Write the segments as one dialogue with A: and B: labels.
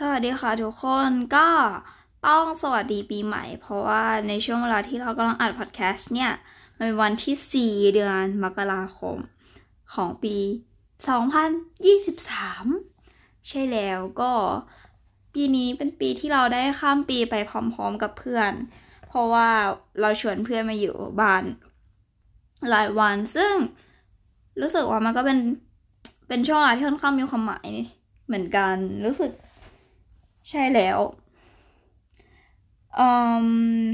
A: สวัสดีค่ะทุกคนก็ต้องสวัสดีปีใหม่ เพราะว่าในช่วงเวลาที่เรากำลังอัดพอดแคสต์เนี่ย มันเป็นวันที่ 4 เดือนมกราคมของปี 2023 ใช่แล้วก็ปีนี้เป็นปีที่เราได้ข้ามปีไปพร้อมๆกับเพื่อน เพราะว่าเราชวนเพื่อนมาอยู่บ้านหลายวันซึ่งรู้สึกว่ามันก็เป็นเป็นช่วงเวลาที่ค่อนข้างมีความหมายเหมือนกันรู้สึก ใช่แล้วอืม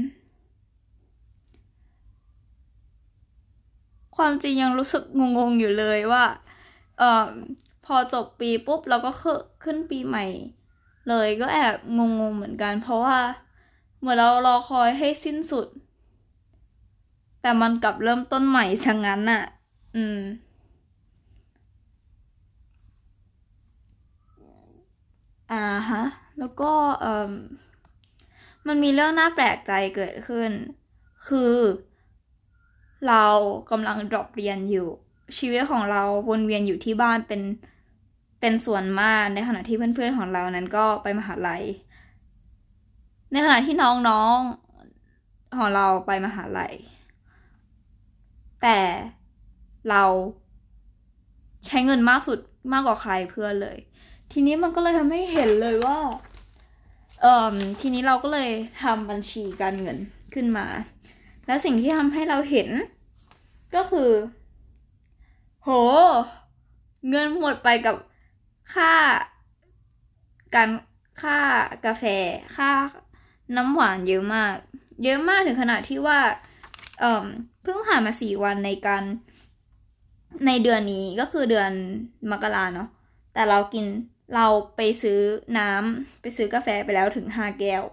A: ความจริงยังรู้สึกงงๆอยู่เลยว่าเออพอจบปีปุ๊บเราก็ขึ้นปีใหม่ เลยก็แอบงงๆเหมือนกัน เพราะว่าเหมือนเรารอคอยให้สิ้นสุด แต่มันกลับเริ่มต้นใหม่ซะงั้นน่ะ อืม อ่าฮะ แล้วก็เออมันมีเรื่องน่าแปลกใจเกิดขึ้น คือ เรากำลังดรอปเรียนอยู่ ชีวิตของเราวนเวียนอยู่ที่บ้านเป็นเป็นส่วนมากในขณะที่เพื่อนๆของเรานั้นก็ไปมหาลัย ในขณะที่น้องๆของเราไปมหาลัย แต่เราใช้เงินมากสุดมากกว่าใครเพื่อนเลย ทีนี้มันก็เลยทำให้เห็นเลยว่าเอ่อทีนี้เราก็เลยทำบัญชีการเงินขึ้นมา แล้วสิ่งที่ทำให้เราเห็น ก็คือ โห เงินหมดไปกับค่า การค่ากาแฟ ค่าน้ำหวานเยอะมาก เยอะมากถึงขนาดที่ว่าเอ่อเพิ่งผ่านมาสี่วันในการในเดือนนี้ก็คือเดือนมกราเนาะแต่เรากิน เราไปซื้อน้ำไปซื้อกาแฟไปแล้วถึงห้าแก้ว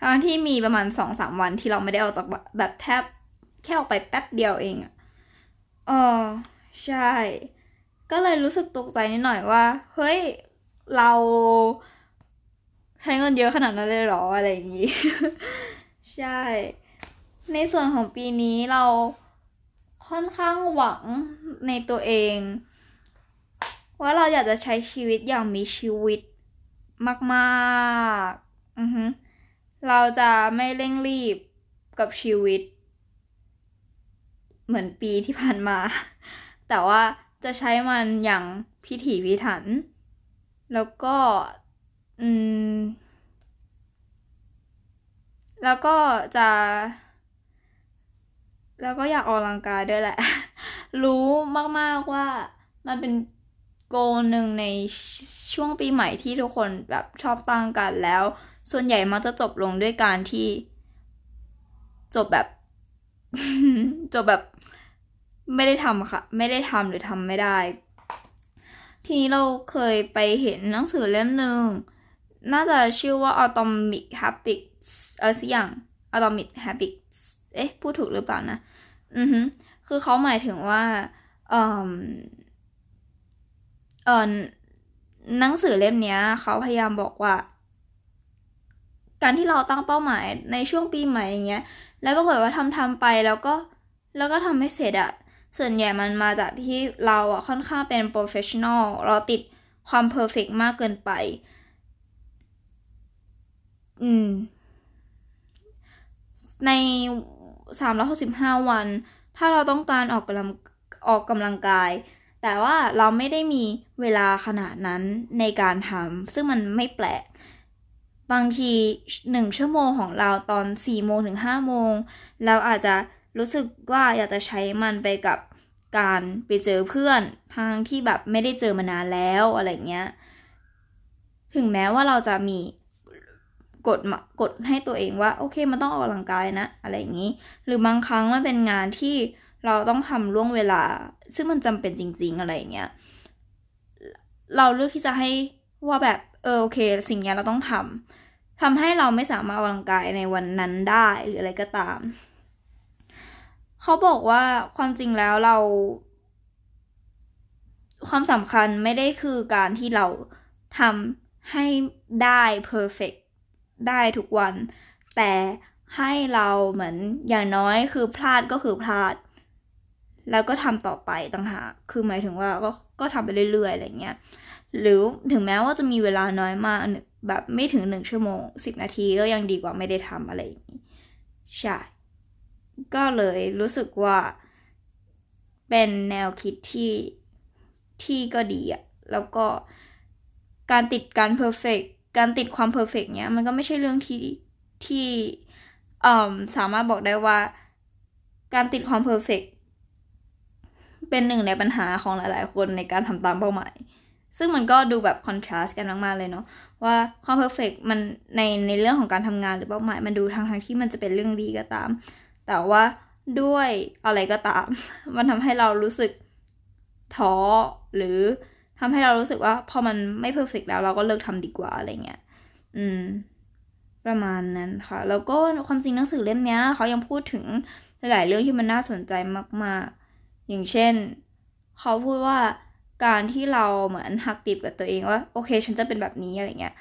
A: ทั้งที่มีประมาณสองสามวันที่เราไม่ได้ออกจากแบบแทบแค่ออกไปแป๊บเดียวเองอะเออใช่ ก็เลยรู้สึกตกใจนิดหน่อยว่า เฮ้ย เราใช้เงินเยอะขนาดนั้นเลยหรออะไรอย่างนี้ ใช่ ในส่วนของปีนี้เราค่อนข้างหวังในตัวเอง ว่าเราอยากจะใช้ชีวิตอย่างมีชีวิตมากๆ อือฮึเราจะไม่เร่งรีบกับชีวิต เหมือนปีที่ผ่านมา แต่ว่าจะใช้มันอย่างพิถีพิถัน แล้วก็ อืม แล้วก็จะ แล้วก็อยากออกกำลังกายด้วยแหละ รู้มากๆว่ามันเป็น โกหนึ่งในช่วงปีใหม่ที่ทุกคนแบบชอบตั้งกันแล้ว ส่วนใหญ่มักจะจบลงด้วยการที่ จบแบบ จบแบบไม่ได้ทำค่ะ ไม่ได้ทำหรือทำไม่ได้ ทีนี้เราเคยไปเห็นหนังสือเล่มหนึ่งน่าจะชื่อว่า Atomic Habits อะไรสักอย่าง Atomic Habits เอ๊ะ พูดถูกหรือเปล่านะ อือฮึคือเขาหมายถึงว่าอืม เออหนังสือเล่มนี้เขาพยายามบอกว่า การที่เราตั้งเป้าหมายในช่วงปีใหม่อย่างเงี้ย แล้วปรากฏว่าทำทำไปแล้วก็แล้วก็ทำไม่เสร็จอะส่วนใหญ่มันมาจากที่เราอะค่อนข้างเป็น perfectionist เราติดความ perfect มากเกินไป อืม ในสามร้อยสิบห้าวัน ถ้าเราต้องการออกกำลังออกกำลังกาย แต่ว่าเราไม่ได้มีเวลาขนาดนั้นในการทำซึ่งมันไม่แปลก บางทีหนึ่งชั่วโมงของเราตอนสี่โมงถึงห้าโมง เราอาจจะรู้สึกว่าอยากจะใช้มันไปกับการไปเจอเพื่อนทางที่แบบไม่ได้เจอมานานแล้วอะไรเงี้ย ถึงแม้ว่าเราจะมีกดกดให้ตัวเองว่า โอเคมันต้องออกกำลังกายนะ อะไรอย่างนี้ หรือบางครั้งมันเป็นงานที่ เราต้องทำล่วงเวลา ซึ่งมันจำเป็นจริง ๆ อะไรอย่างเงี้ย เราเลือกที่จะให้ว่าแบบ เออโอเค สิ่งนี้เราต้องทำทำให้เราไม่สามารถออกกำลังกายในวันนั้นได้หรืออะไรก็ตาม เขาบอกว่าความจริงแล้วเรา ความสำคัญไม่ได้คือการที่เราทำให้ได้ perfect ได้ทุกวัน แต่ให้เราเหมือนอย่างน้อยคือพลาดก็คือพลาด แล้วก็ทำต่อไปต่างหากคือหมายถึงว่าก็ก็ทำไปเรื่อยๆอะไรเงี้ยหรือถึงแม้ว่าจะมีเวลาน้อยมากแบบไม่ถึงหนึ่งชั่วโมงสิบนาทีก็ยังดีกว่าไม่ได้ทำอะไรอย่างนี้ใช่ก็เลยรู้สึกว่า เป็นแนวคิดที่ที่ก็ดีอะแล้วก็การติดการ perfect การติดความ perfect เนี้ยมันก็ไม่ใช่เรื่องที่ที่สามารถบอกได้ว่า การติดความ perfect เป็นหนึ่งในปัญหาของหลาย ๆ คนในการทำตามเป้าหมาย ซึ่งมันก็ดูแบบ contrast กันมาก ๆ เลยเนาะว่าความ perfect มันในในเรื่องของการทำงานหรือเป้าหมายมันดูทางทางที่มันจะเป็นเรื่องดีก็ตาม แต่ว่าด้วยอะไรก็ตาม มันทำให้เรารู้สึกท้อหรือทำให้เรารู้สึกว่าพอมันไม่เพอร์เฟกแล้วเราก็เลิกทำดีกว่าอะไรเงี้ย อืม ประมาณนั้นค่ะ แล้วก็ความจริงหนังสือเล่มนี้เขายังพูดถึงหลายๆเรื่องที่มันน่าสนใจมาก ๆ อย่างเช่น เขาพูดว่าการที่เราเหมือนหักดิบกับตัวเองว่าโอเค ฉันจะเป็นแบบนี้อะไรเงี้ย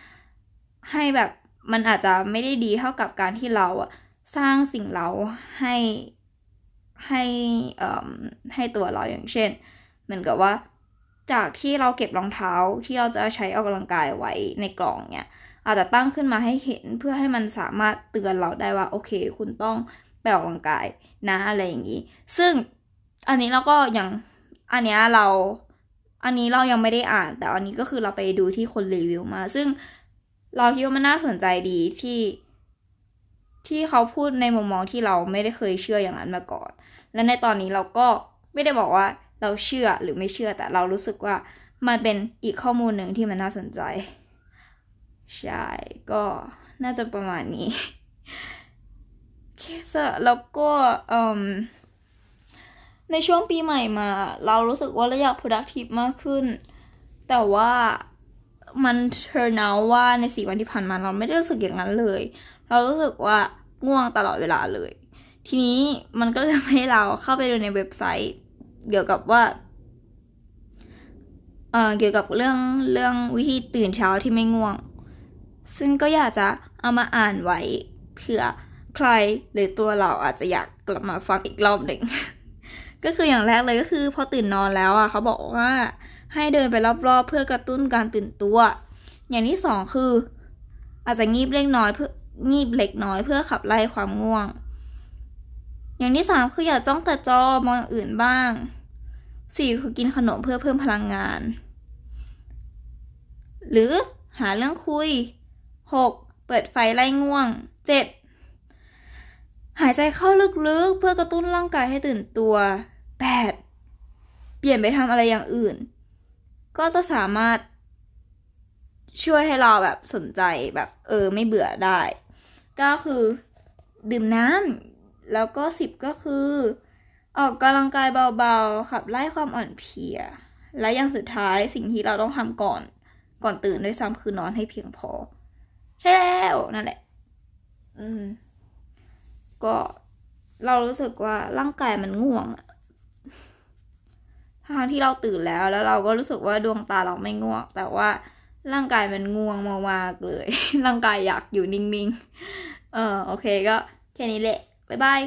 A: ให้แบบมันอาจจะไม่ได้ดีเท่ากับการที่เราอะสร้างสิ่งเราให้ให้อ่ให้ตัวเราอย่างเช่นเหมือนกับว่า จากที่เราเก็บรองเท้าที่เราจะใช้ออกกำลังกายไว้ในกล่องเนี่ยอาจจะตั้งขึ้นมาให้เห็นเพื่อให้มันสามารถเตือนเราได้ว่า โอเค คุณต้องไปออกกำลังกายนะอะไรอย่างนี้ ซึ่ง อันนี้เราก็อยังอันเนี้ยเรา อันนี้เรายังไม่ได้อ่าน แต่อันนี้ก็คือเราไปดูที่คนรีวิวมา ซึ่งเราคิดว่ามันน่าสนใจดีที่ที่เขาพูดในมุมมองที่เราไม่ได้เคยเชื่ออย่างนั้นมาก่อน และในตอนนี้เราก็ไม่ได้บอกว่าเราเชื่อหรือไม่เชื่อแต่เรารู้สึกว่ามันเป็นอีกข้อมูลหนึ่งที่มันน่าสนใจ ใช่ ก็น่าจะประมาณนี้ เคสแล้วก็อืม ในช่วงปีใหม่มา เรารู้สึกว่าเราอยาก productive มากขึ้น แต่ว่ามัน turn out ว่าในสี่วันที่ผ่านมาเราไม่ได้รู้สึกอย่างนั้นเลย เรารู้สึกว่าง่วงตลอดเวลาเลย ทีนี้มันก็เลยทำให้เราเข้าไปดูในเว็บไซต์ เกี่ยวกับว่าเอ่อเกี่ยวกับเรื่องเรื่องวิธีตื่นเช้าที่ไม่ง่วง ซึ่งก็อยากจะเอามาอ่านไว้เผื่อใครหรือตัวเราอาจจะอยากกลับมาฟังอีกรอบหนึ่ง ก็คืออย่างแรกเลยก็คือพอตื่นนอนแล้วอะเขาบอกว่าให้เดินไปรอบๆ เพื่อกระตุ้นการตื่นตัว อย่างที่สองคือ อาจจะงีบเล็กน้อยเพื่องีบเล็กน้อยเพื่อขับไล่ความง่วง อย่างที่สามคืออย่าจ้องแต่จอมองอื่นบ้างสี่คือกินขนมเพื่อเพิ่มพลังงาน หรือหาเรื่องคุยหกเปิดไฟไล่ง่วงเจ็ดายใจเข้าลึกๆ เพื่อกระตุ้นร่างกายให้ตื่นตัวแปดเปลี่ยนไปทำอะไรอย่างอื่น ก็จะสามารถช่วยให้เราแบบสนใจแบบเออไม่เบื่อได้ ก็คือดื่มน้ำแล้วก็สิบก็คือ ออกกำลังกายเบาๆ ขับไล่ความอ่อนเพลีย และอย่างสุดท้ายสิ่งที่เราต้องทำก่อนก่อนตื่นด้วยซ้ำคือนอนให้เพียงพอ ใช่แล้วนั่นแหละ อืม ก็เรารู้สึกว่าร่างกายมันง่วงทางที่เราตื่นแล้วแล้วเราก็รู้สึกว่าดวงตาเราไม่ง่วง แต่ว่าร่างกายมันง่วงมากๆเลย ร่างกายอยากอยู่นิ่งๆ เออโอเคก็แค่นี้แหละ บ๊ายบาย